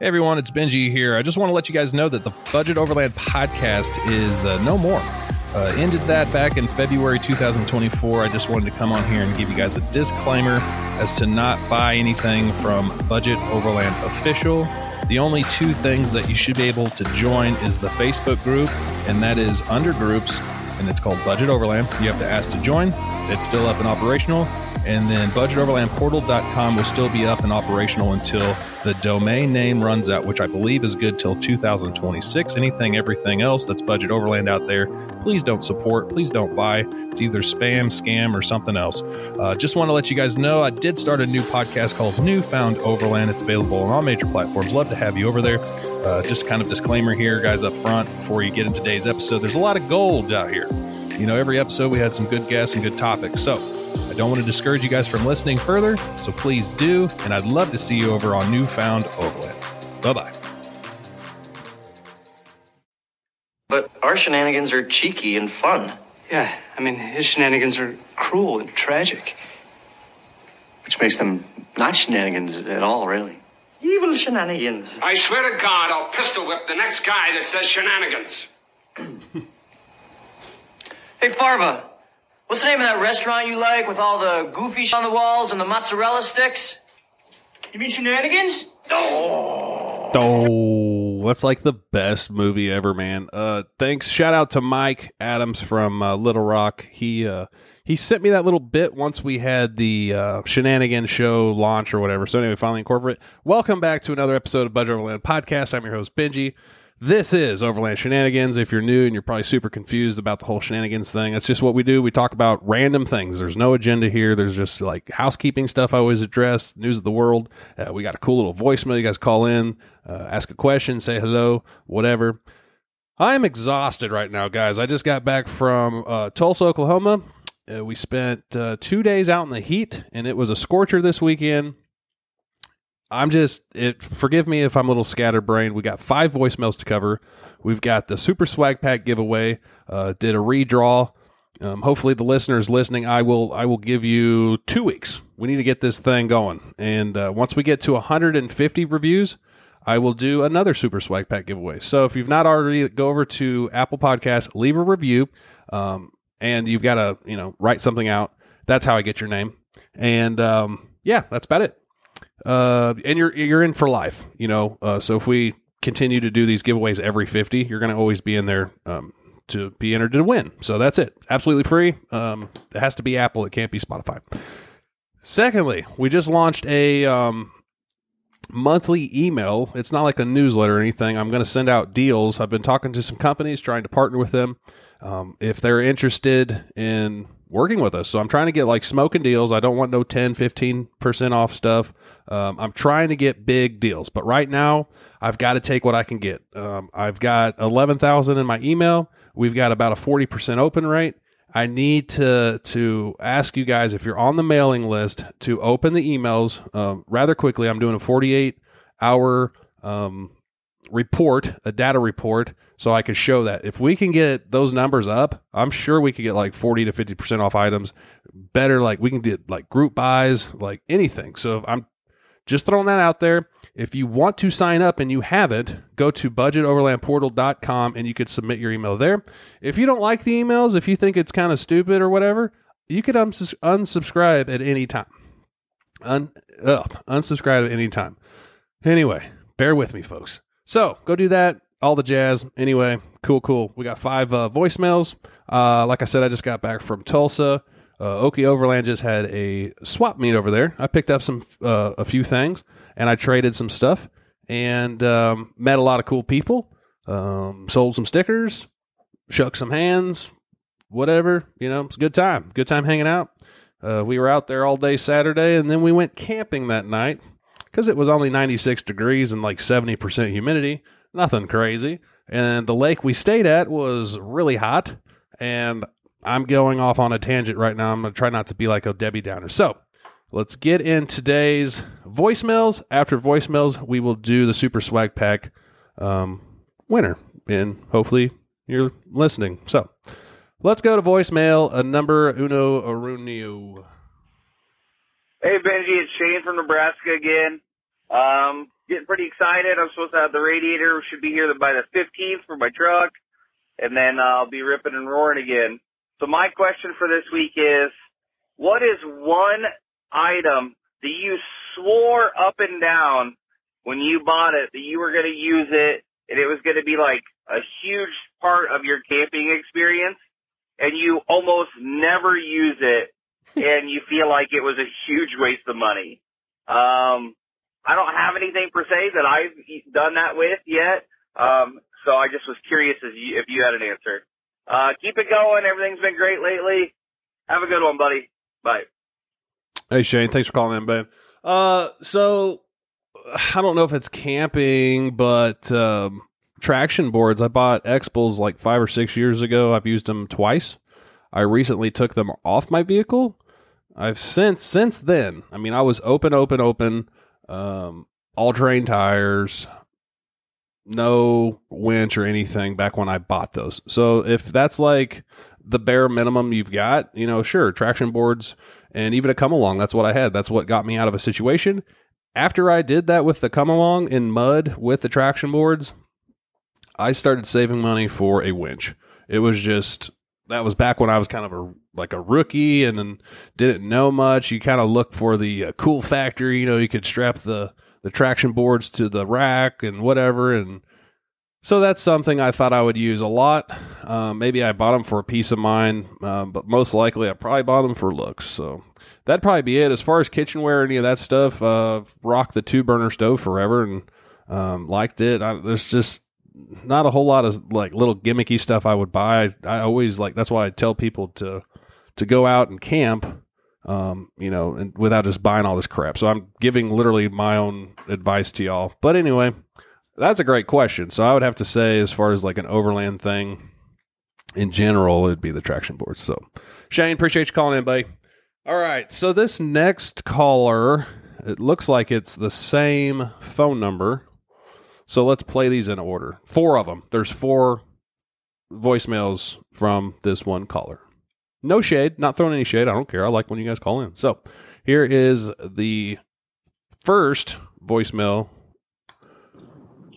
Hey everyone, it's Benji here. I just want to let you guys know that the Budget Overland podcast is uh, no more. Uh, ended that back in February 2024. I just wanted to come on here and give you guys a disclaimer as to not buy anything from Budget Overland Official. The only two things that you should be able to join is the Facebook group, and that is under groups, and it's called Budget Overland. You have to ask to join. It's still up and operational. And then budgetoverlandportal.com will still be up and operational until the domain name runs out, which I believe is good till 2026. Anything, everything else that's Budget Overland out there, please don't support. Please don't buy. It's either spam, scam, or something else. Uh, just want to let you guys know I did start a new podcast called Newfound Overland. It's available on all major platforms. Love to have you over there. Uh, just kind of disclaimer here, guys, up front before you get into today's episode. There's a lot of gold out here. You know, every episode we had some good guests and good topics. So, I don't want to discourage you guys from listening further, so please do, and I'd love to see you over on Newfound Overland. Bye bye. But our shenanigans are cheeky and fun. Yeah, I mean, his shenanigans are cruel and tragic. Which makes them not shenanigans at all, really. Evil shenanigans. I swear to God, I'll pistol whip the next guy that says shenanigans. Hey, Farva, what's the name of that restaurant you like with all the goofy sh- on the walls and the mozzarella sticks? You mean shenanigans? Oh, that's like the best movie ever, man. Uh, thanks. Shout out to Mike Adams from uh, Little Rock. He uh, he sent me that little bit once we had the uh, Shenanigan Show launch or whatever. So anyway, finally incorporate. Welcome back to another episode of Budget Overland Podcast. I'm your host Benji. This is Overland Shenanigans. If you're new and you're probably super confused about the whole shenanigans thing, that's just what we do. We talk about random things. There's no agenda here. There's just like housekeeping stuff I always address, news of the world. Uh, we got a cool little voicemail. You guys call in, uh, ask a question, say hello, whatever. I'm exhausted right now, guys. I just got back from uh, Tulsa, Oklahoma. Uh, we spent uh, two days out in the heat, and it was a scorcher this weekend. I'm just it. Forgive me if I'm a little scatterbrained. We got five voicemails to cover. We've got the Super Swag Pack giveaway. Uh, did a redraw. Um, hopefully, the listeners listening, I will I will give you two weeks. We need to get this thing going, and uh, once we get to 150 reviews, I will do another Super Swag Pack giveaway. So if you've not already, go over to Apple Podcasts, leave a review, um, and you've got to you know write something out. That's how I get your name, and um, yeah, that's about it uh, and you're you're in for life. You know, uh, so if we continue to do these giveaways every fifty, you're going to always be in there um, to be entered to win. So that's it, absolutely free. Um, it has to be Apple. It can't be Spotify. Secondly, we just launched a um, monthly email. It's not like a newsletter or anything. I'm going to send out deals. I've been talking to some companies, trying to partner with them. Um, if they're interested in working with us. So I'm trying to get like smoking deals. I don't want no 10, 15% off stuff. Um, I'm trying to get big deals, but right now I've got to take what I can get. Um, I've got 11,000 in my email. We've got about a 40% open rate. I need to to ask you guys if you're on the mailing list to open the emails um, rather quickly. I'm doing a 48 hour um, report, a data report, so I could show that. If we can get those numbers up, I'm sure we could get like 40 to 50% off items. Better, like we can do like group buys, like anything. So I'm just throwing that out there. If you want to sign up and you haven't, go to budgetoverlandportal.com and you could submit your email there. If you don't like the emails, if you think it's kind of stupid or whatever, you could uns- unsubscribe at any time. Un- ugh, unsubscribe at any time. Anyway, bear with me, folks. So go do that. All the jazz. Anyway, cool, cool. We got five uh, voicemails. Uh, like I said, I just got back from Tulsa. Uh, Okie Overland just had a swap meet over there. I picked up some uh, a few things and I traded some stuff and um, met a lot of cool people. Um, sold some stickers, shook some hands, whatever. You know, it's a good time. Good time hanging out. Uh, we were out there all day Saturday and then we went camping that night because it was only 96 degrees and like 70% humidity. Nothing crazy. And the lake we stayed at was really hot. And I'm going off on a tangent right now. I'm going to try not to be like a Debbie Downer. So let's get in today's voicemails. After voicemails, we will do the Super Swag Pack um, winner. And hopefully you're listening. So let's go to voicemail. A number uno arunio. Hey Benji, it's Shane from Nebraska again. Um, getting pretty excited. I'm supposed to have the radiator should be here by the 15th for my truck, and then I'll be ripping and roaring again. So my question for this week is, what is one item that you swore up and down when you bought it that you were going to use it and it was going to be like a huge part of your camping experience and you almost never use it and you feel like it was a huge waste of money. Um, I don't have anything per se that I've done that with yet. Um, so I just was curious if you, if you had an answer. Uh, keep it going. Everything's been great lately. Have a good one, buddy. Bye. Hey Shane, thanks for calling in, man. Uh, so I don't know if it's camping, but um, traction boards. I bought Expels like five or six years ago. I've used them twice. I recently took them off my vehicle. I've since since then. I mean, I was open, open, open, um, all terrain tires, no winch or anything back when I bought those. So if that's like the bare minimum you've got, you know, sure, traction boards and even a come along. That's what I had. That's what got me out of a situation. After I did that with the come along in mud with the traction boards, I started saving money for a winch. It was just that was back when I was kind of a like a rookie and didn't know much. You kind of look for the uh, cool factor, you know, you could strap the the traction boards to the rack and whatever and so that's something I thought I would use a lot. Uh, maybe I bought them for a peace of mind, uh, but most likely I probably bought them for looks. So that'd probably be it. As far as kitchenware, any of that stuff, uh, rocked the two burner stove forever and um, liked it. I, there's just not a whole lot of like little gimmicky stuff I would buy. I, always like that's why I tell people to to go out and camp. Um, you know, and without just buying all this crap. So I'm giving literally my own advice to y'all. But anyway, that's a great question. So I would have to say, as far as like an overland thing in general, it'd be the traction boards. So Shane, appreciate you calling in, buddy. All right. So this next caller, it looks like it's the same phone number. So let's play these in order. Four of them. There's four voicemails from this one caller. No shade, not throwing any shade. I don't care. I like when you guys call in. So here is the first voicemail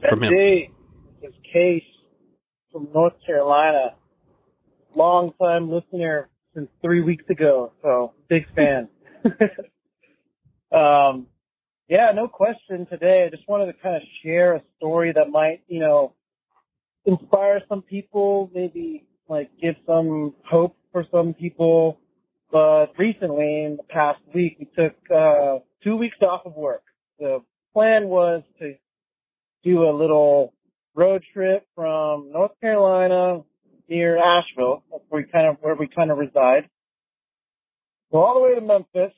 from him. This is Case from North Carolina. Long time listener since three weeks ago, so big fan. um, yeah, no question today. I just wanted to kind of share a story that might, you know, inspire some people, maybe like give some hope for some people. But recently, in the past week, we took uh, two weeks off of work. The plan was to do a little road trip from North Carolina near Asheville. Where we kind of where we kind of reside. Go all the way to Memphis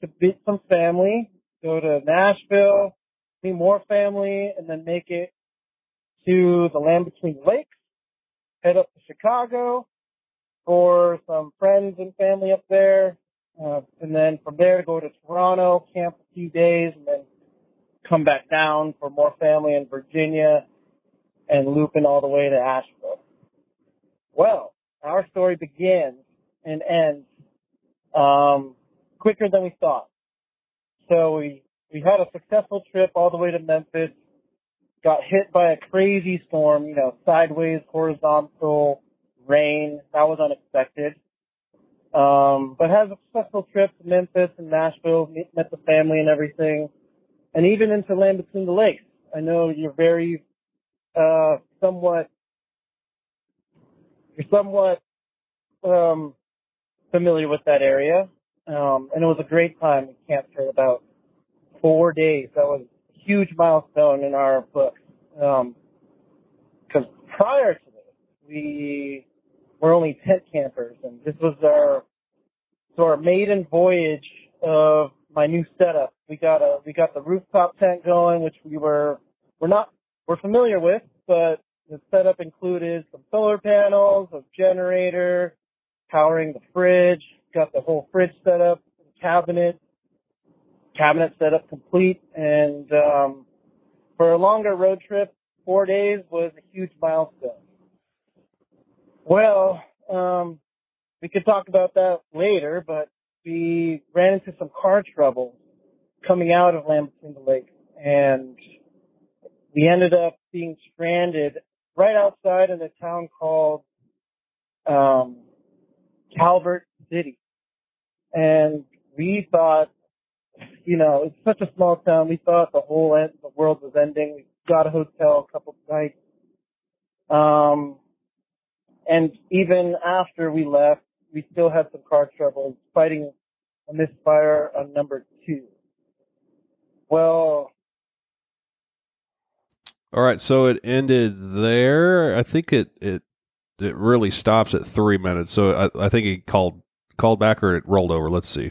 to meet some family. Go to Nashville, meet more family, and then make it to the land between lakes. Head up to Chicago for some friends and family up there, uh, and then from there go to Toronto, camp a few days, and then come back down for more family in Virginia and looping all the way to Asheville. Well, our story begins and ends um, quicker than we thought. So we we had a successful trip all the way to Memphis. Got hit by a crazy storm, you know, sideways, horizontal rain. That was unexpected. Um, but had a successful trip to Memphis and Nashville, met the family and everything and even into Land Between the Lakes. I know you're very, uh, somewhat, you're somewhat, um, familiar with that area. Um, and it was a great time. We camped for about four days. That was a huge milestone in our book. Um, cause prior to this, we were only tent campers and this was our, so our maiden voyage of my new setup. We got a we got the rooftop tent going, which we were we're not we're familiar with, but the setup included some solar panels, a generator, powering the fridge, got the whole fridge set up, cabinet, cabinet set up complete, and um, for a longer road trip, four days was a huge milestone. Well, um, we could talk about that later, but we ran into some car trouble coming out of the Lakes. and we ended up being stranded right outside in a town called um, Calvert City. And we thought, you know, it's such a small town. We thought the whole end, the world was ending. We got a hotel a couple nights. Um, and even after we left, we still had some car troubles fighting a misfire on number two. Well, All right, so it ended there. I think it it it really stops at three minutes. So I, I think he called called back or it rolled over. Let's see.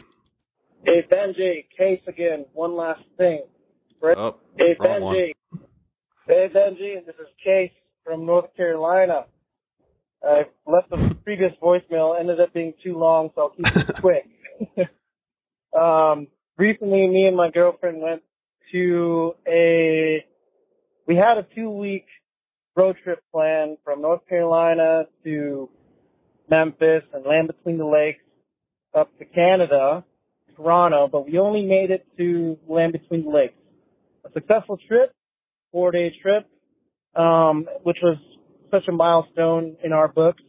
hey Benji, case again. One last thing. Right? Oh, Hey wrong one. Benji. Hey Benji, this is Case from North Carolina. I left the previous voicemail, ended up being too long, so I'll keep it quick. um, recently, me and my girlfriend went to a. We had a two-week road trip planned from North Carolina to Memphis and Land Between the Lakes up to Canada, Toronto, but we only made it to Land Between the Lakes. A successful trip, four-day trip, um, which was such a milestone in our books.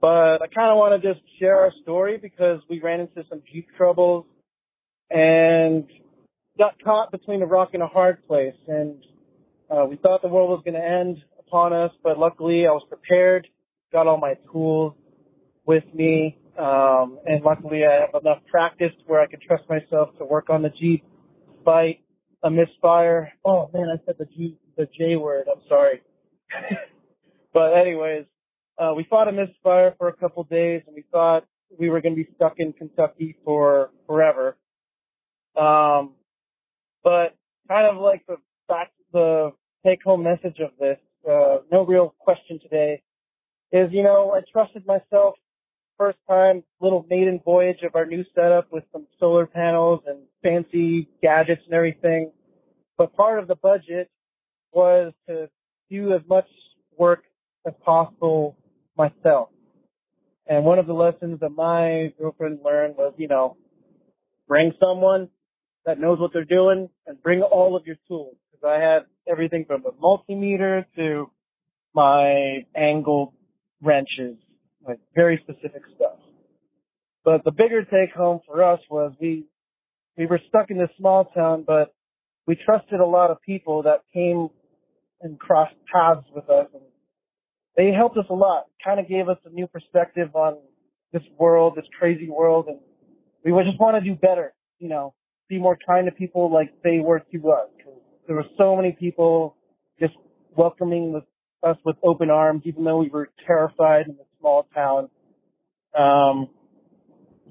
But I kind of want to just share our story because we ran into some Jeep troubles and got caught between a rock and a hard place. And uh, we thought the world was going to end upon us, but luckily I was prepared, got all my tools with me, um, and luckily I have enough practice where I can trust myself to work on the Jeep despite a misfire. Oh man, I said the G, the J word. I'm sorry. but anyways, uh, we fought a misfire for a couple days, and we thought we were going to be stuck in Kentucky for forever. Um, but kind of like the back, the take home message of this, uh, no real question today is, you know, I trusted myself first time little maiden voyage of our new setup with some solar panels and fancy gadgets and everything. But part of the budget was to do as much work as possible myself. And one of the lessons that my girlfriend learned was, you know, bring someone that knows what they're doing and bring all of your tools. Because I had everything from a multimeter to my angled wrenches, like very specific stuff. But the bigger take home for us was we, we were stuck in this small town, but we trusted a lot of people that came and crossed paths with us and they helped us a lot, kind of gave us a new perspective on this world, this crazy world, and we would just want to do better, you know, be more kind to people like they were to us. There were so many people just welcoming with us with open arms, even though we were terrified in a small town. Um,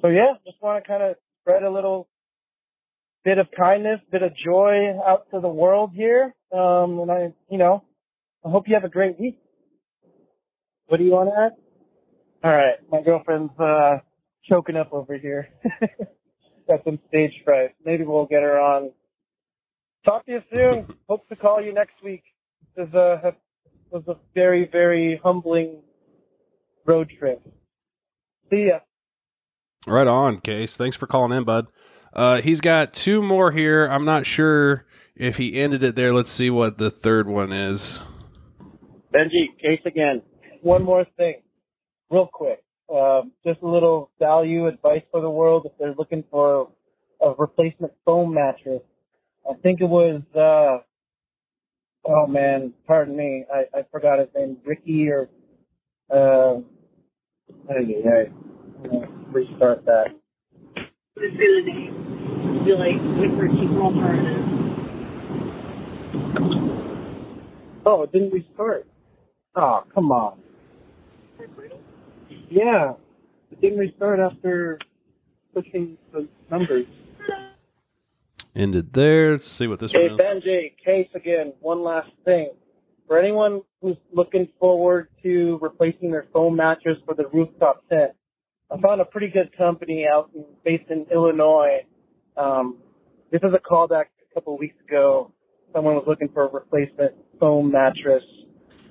so yeah, just want to kind of spread a little bit of kindness, bit of joy out to the world here. Um, and I, you know, I hope you have a great week. What do you want to add? All right, my girlfriend's uh, choking up over here. Got some stage fright. Maybe we'll get her on. Talk to you soon. Hope to call you next week. This is a was a very very humbling road trip. See ya. Right on, Case. Thanks for calling in, bud. Uh, he's got two more here. I'm not sure if he ended it there. Let's see what the third one is. Benji, case again. One more thing, real quick. Um, just a little value advice for the world if they're looking for a replacement foam mattress. I think it was, uh, oh man, pardon me, I, I forgot his name, Ricky or, uh, hey, hey, I'm gonna restart that. Just the name. Be like, wait for keep alternative. Oh, it didn't restart. Oh, come on. Yeah, it didn't restart after pushing the numbers. Ended there. Let's see what this Hey, one is. Benji, case again. One last thing. For anyone who's looking forward to replacing their foam mattress for the rooftop tent, I found a pretty good company out in, based in Illinois. Um, this is a callback a couple of weeks ago. Someone was looking for a replacement foam mattress.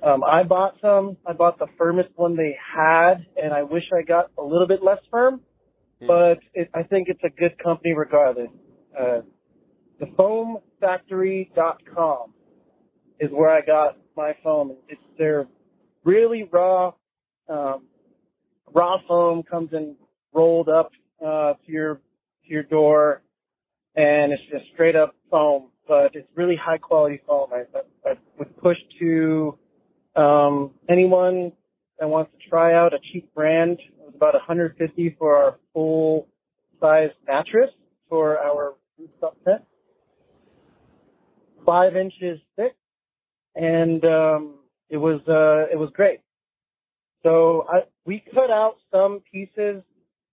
Um, I bought some. I bought the firmest one they had, and I wish I got a little bit less firm, but it, I think it's a good company regardless. Uh, thefoamfactory.com is where I got my foam. It's they're really raw. Um, raw foam comes in rolled up uh, to your to your door, and it's just straight up foam. But it's really high quality foam. I, I, would push to um, anyone that wants to try out a cheap brand. It was about 150 for our full size mattress for our rooftop tent, five inches thick, and um, it was uh, it was great. So I, we cut out some pieces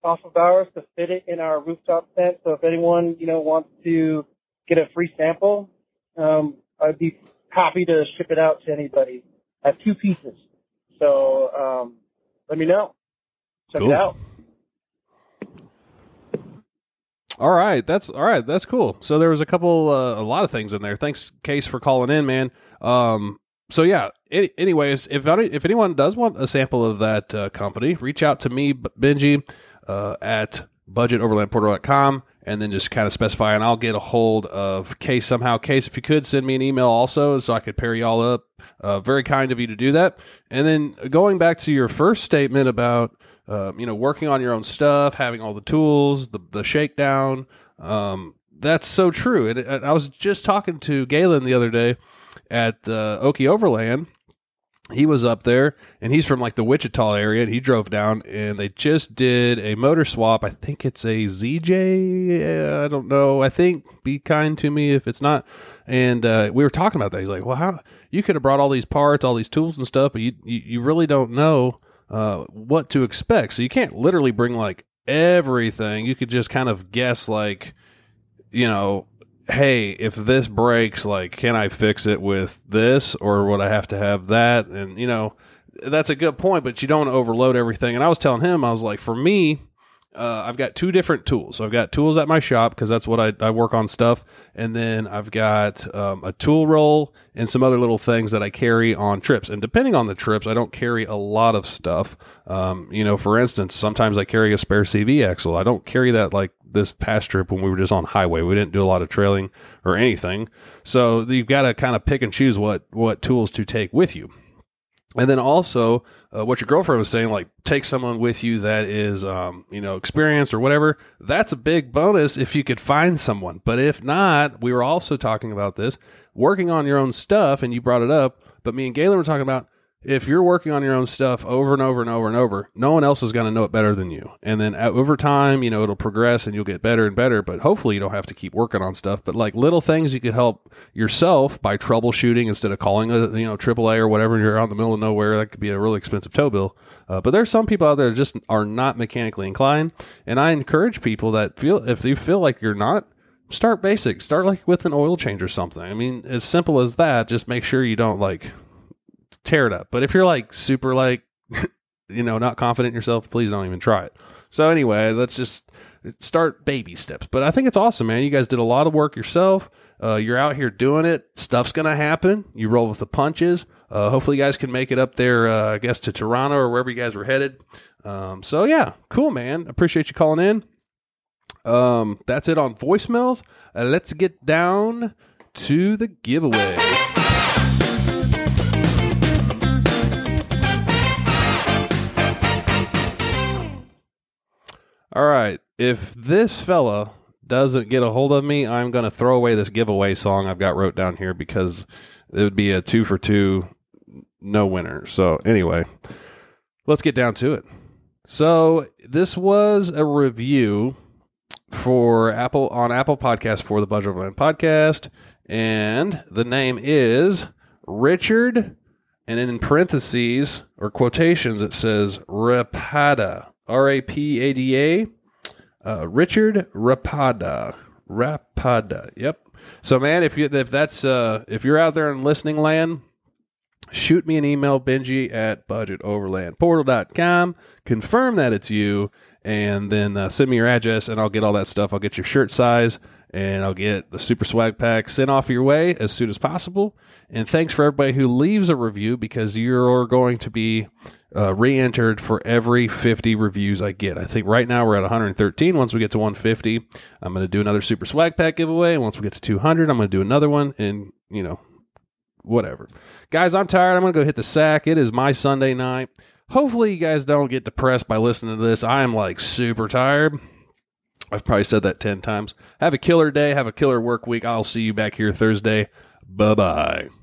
off of ours to fit it in our rooftop tent. So if anyone you know wants to get a free sample, um, I'd be happy to ship it out to anybody. I have two pieces, so um, let me know. Check Cool. it out. All right, that's all right. That's cool. So there was a couple, uh, a lot of things in there. Thanks, Case, for calling in, man. Um, so yeah. Any, anyways, if if anyone does want a sample of that uh, company, reach out to me, Benji, uh, at budgetoverlandportal.com and then just kind of specify, and I'll get a hold of Case somehow. Case, if you could send me an email also, so I could pair y'all up. Uh, very kind of you to do that. And then going back to your first statement about um, you know, working on your own stuff, having all the tools, the the shakedown. Um, that's so true. And, and I was just talking to Galen the other day at uh, Okie Overland. He was up there, and he's from like the Wichita area, and he drove down, and they just did a motor swap. I think it's a ZJ. I don't know. I think be kind to me if it's not. And uh, we were talking about that. He's like, "Well, how you could have brought all these parts, all these tools and stuff, but you you, you really don't know." uh, what to expect. So you can't literally bring like everything. You could just kind of guess like, you know, hey, if this breaks, like, can I fix it with this or would I have to have that? And, you know, that's a good point, but you don't overload everything. And I was telling him, I was like, for me, uh, I've got two different tools. So I've got tools at my shop because that's what I, I work on stuff. And then I've got um, a tool roll and some other little things that I carry on trips. And depending on the trips, I don't carry a lot of stuff. Um, you know, for instance, sometimes I carry a spare CV axle. I don't carry that like this past trip when we were just on highway. We didn't do a lot of trailing or anything. So you've got to kind of pick and choose what, what tools to take with you. And then also, uh, what your girlfriend was saying, like take someone with you that is, um, you know, experienced or whatever. That's a big bonus if you could find someone. But if not, we were also talking about this working on your own stuff, and you brought it up. But me and Galen were talking about if you're working on your own stuff over and over and over and over, no one else is going to know it better than you. And then uh, over time, you know, it'll progress and you'll get better and better. But hopefully, you don't have to keep working on stuff. But like little things you could help yourself by troubleshooting instead of calling a you know AAA or whatever. You're out in the middle of nowhere. That could be a really expensive tow bill. Uh, but there's some people out there just are not mechanically inclined. And I encourage people that feel if you feel like you're not. Start basic. Start like with an oil change or something. I mean, as simple as that. Just make sure you don't like tear it up. But if you're like super like you know not confident in yourself, please don't even try it. So anyway, let's just start baby steps. But I think it's awesome, man. You guys did a lot of work yourself. Uh, you're out here doing it. Stuff's gonna happen. You roll with the punches. Uh, hopefully, you guys can make it up there. Uh, I guess to Toronto or wherever you guys were headed. Um, so yeah, cool, man. Appreciate you calling in. Um, that's it on voicemails. Uh, let's get down to the giveaway. All right. If this fella doesn't get a hold of me, I'm going to throw away this giveaway song I've got wrote down here because it would be a two for two, no winner. So, anyway, let's get down to it. So, this was a review for Apple on Apple Podcast for the Budget Overland podcast, and the name is Richard, and in parentheses or quotations it says Rapada, R A P A D A, uh, Richard Rapada, Rapada. Yep. So, man, if you if that's uh, if you're out there in listening land, shoot me an email, Benji at budgetoverlandportal.com. Confirm that it's you, and then uh, send me your address, and I'll get all that stuff. I'll get your shirt size, and I'll get the super swag pack sent off your way as soon as possible. And thanks for everybody who leaves a review because you're going to be uh, re-entered for every 50 reviews I get. I think right now we're at 113. Once we get to 150, I'm going to do another super swag pack giveaway. And once we get to 200, I'm going to do another one. And you know, whatever. Guys, I'm tired. I'm going to go hit the sack. It is my Sunday night. Hopefully, you guys don't get depressed by listening to this. I am like super tired. I've probably said that 10 times. Have a killer day. Have a killer work week. I'll see you back here Thursday. Bye bye.